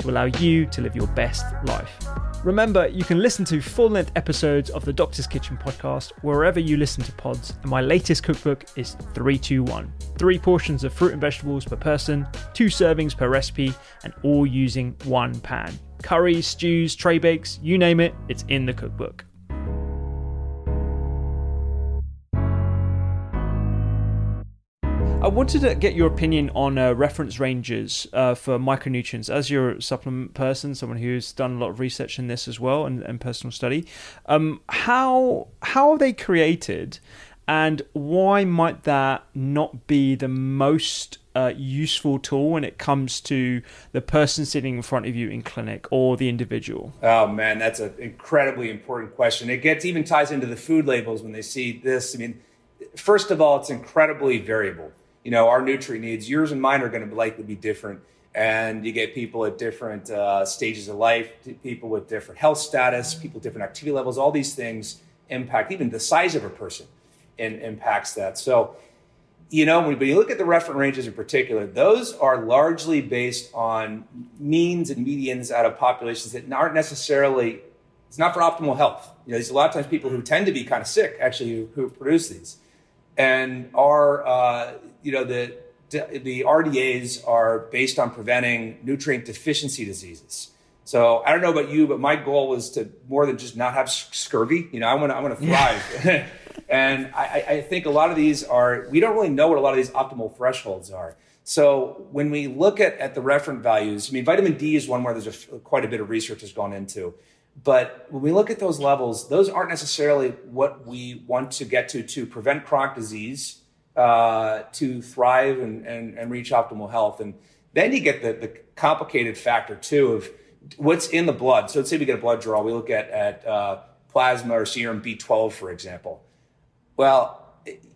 to allow you to live your best life. Remember, you can listen to full length episodes of the Doctor's Kitchen podcast wherever you listen to pods, and my latest cookbook is 321. Three portions of fruit and vegetables per person, two servings per recipe, and all using one pan curries, stews, tray bakes, you name it, it's in the cookbook. I wanted to get your opinion on uh, reference ranges uh, for micronutrients. As you're a supplement person, someone who's done a lot of research in this as well and, and personal study, um, how how are they created, and why might that not be the most uh, useful tool when it comes to the person sitting in front of you in clinic or the individual? Oh man, that's an incredibly important question. It gets even ties into the food labels when they see this. I mean, first of all, it's incredibly variable. You know, our nutrient needs, yours and mine are going to likely be different. And you get people at different uh, stages of life, people with different health status, people with different activity levels. All these things impact even the size of a person and impacts that. So you know, when, you look at the reference ranges in particular, those are largely based on means and medians out of populations that aren't necessarily, it's not for optimal health. You know, there's a lot of times people who tend to be kind of sick actually who, who produce these. And are, uh, you know, the, the RDAs are based on preventing nutrient deficiency diseases. So I don't know about you, but my goal was to more than just not have scurvy. You know, I want to I want to thrive. And I, I think a lot of these are, we don't really know what a lot of these optimal thresholds are. So when we look at, at the referent values, I mean, vitamin D is one where there's a, quite a bit of research has gone into. But when we look at those levels, those aren't necessarily what we want to get to to prevent chronic disease, uh, to thrive and, and, and, reach optimal health. And then you get the, the complicated factor too of what's in the blood. So let's say we get a blood draw, we look at, at uh, plasma or serum B12, for example. Well,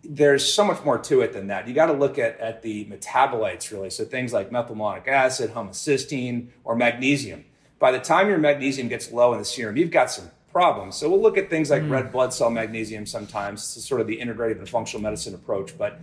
there's so much more to it than that. You got to look at, at the metabolites, really. So things like methylmalonic acid, homocysteine, or magnesium. By the time your magnesium gets low in the serum, you've got some problems. So we'll look at things like mm. red blood cell magnesium sometimes. It's sort of the integrative and functional medicine approach. But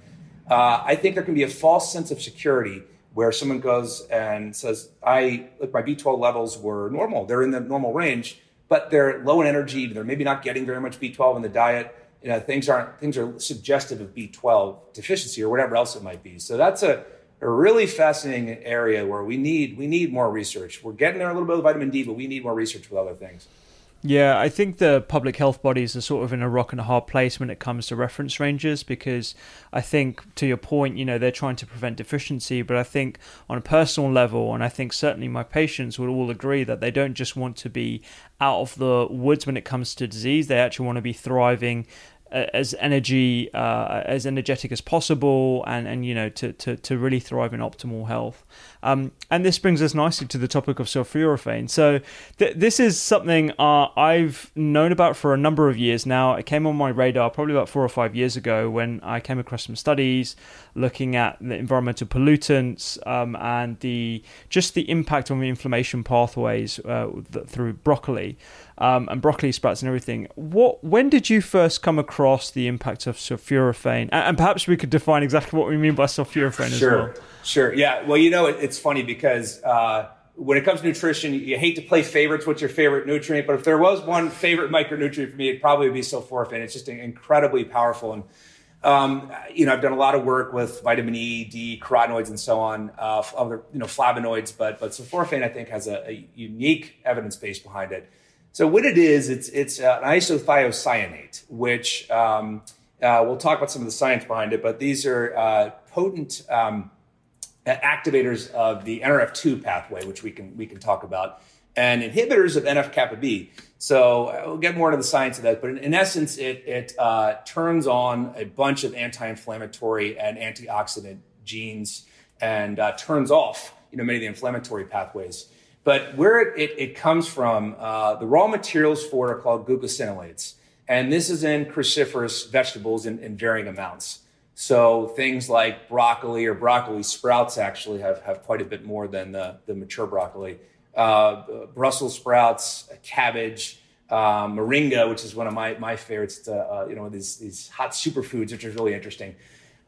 uh, I think there can be a false sense of security where someone goes and says, I look, my B12 levels were normal. They're in the normal range, but they're low in energy. They're maybe not getting very much B12 in the diet you know things aren't things are suggestive of B12 deficiency or whatever else it might be. So that's a, a really fascinating area where we need we need more research. We're getting there a little bit with vitamin D, but we need more research with other things. Yeah, I think the public health bodies are sort of in a rock and a hard place when it comes to reference ranges because I think, to your point, you know, they're trying to prevent deficiency, but I think on a personal level, and I think certainly my patients would all agree that they don't just want to be out of the woods when it comes to disease, they actually want to be thriving as energy uh, as energetic as possible and and you know to to, to really thrive in optimal health. Um, and this brings us nicely to the topic of sulforaphane so th- this is something uh, I've known about for a number of years now. It came on my radar probably about four or five years ago when I came across some studies looking at the environmental pollutants um, and the just the impact on the inflammation pathways uh, through broccoli um, and broccoli sprouts and everything. What? When did you first come across the impact of sulforaphane? And, and perhaps we could define exactly what we mean by sulforaphane sure. as well. Sure. Yeah. Well, you know, it, it's funny because uh, when it comes to nutrition, you, hate to play favorites. What's your favorite nutrient? But if there was one favorite micronutrient for me, it'd probably be sulforaphane. It's just incredibly powerful. And, um, you know, I've done a lot of work with vitamin E, D, carotenoids, and so on, uh, other, you know, flavonoids. But, but sulforaphane, I think, has a, a unique evidence base behind it. So what it is, it's, it's uh, an isothiocyanate, which um, uh, we'll talk about some of the science behind it, but these are uh, potent um, activators of the NRF2 pathway, which we can we can talk about, and inhibitors of NF kappa B. So uh, we'll get more into the science of that, but in, in essence, it it uh, turns on a bunch of anti-inflammatory and antioxidant genes and turns off you know many of the inflammatory pathways. But where it, it, it comes from, uh, the raw materials for it are called glucosinolates, and this is in cruciferous vegetables in, in varying amounts. So things like broccoli or broccoli sprouts actually have, have quite a bit more than the, the mature broccoli. Uh, Brussels sprouts, cabbage, um, moringa, which is one of my, my favorites. To, uh, you know, these, these hot superfoods, which is really interesting.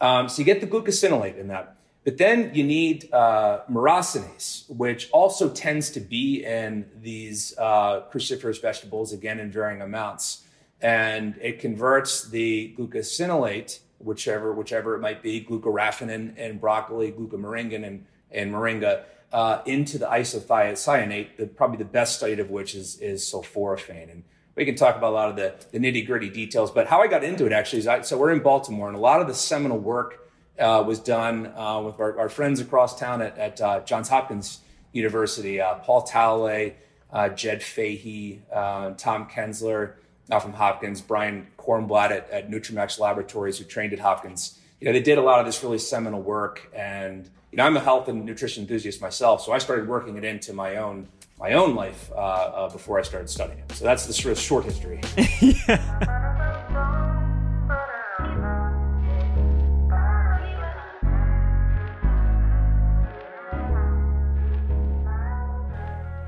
Um, so you get the glucosinolate in that. But then you need uh, myrosinase, which also tends to be in these uh, cruciferous vegetables, again in varying amounts. And it converts the glucosinolate whichever whichever it might be, glucoraphanin in broccoli, glucomoringin and, and moringa, uh, into the isothiocyanate, the, probably the best studied of which is, is sulforaphane. And we can talk about a lot of the, the nitty gritty details, but how I got into it actually is I, so we're in Baltimore and a lot of the seminal work uh, was done uh, with our, our, friends across town at, at uh, Johns Hopkins University, uh, Paul Talalay, uh, Jed Fahey, Tom Kensler, now from Hopkins, Brian Cornblatt at, at Nutramax Laboratories, who trained at Hopkins. You know, they did a lot of this really seminal work, and you know, I'm a health and nutrition enthusiast myself, so I started working it into my own my own life uh, uh, before I started studying it. So that's the sort of short history.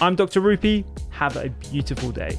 I'm Dr. Rupy. Have a beautiful day.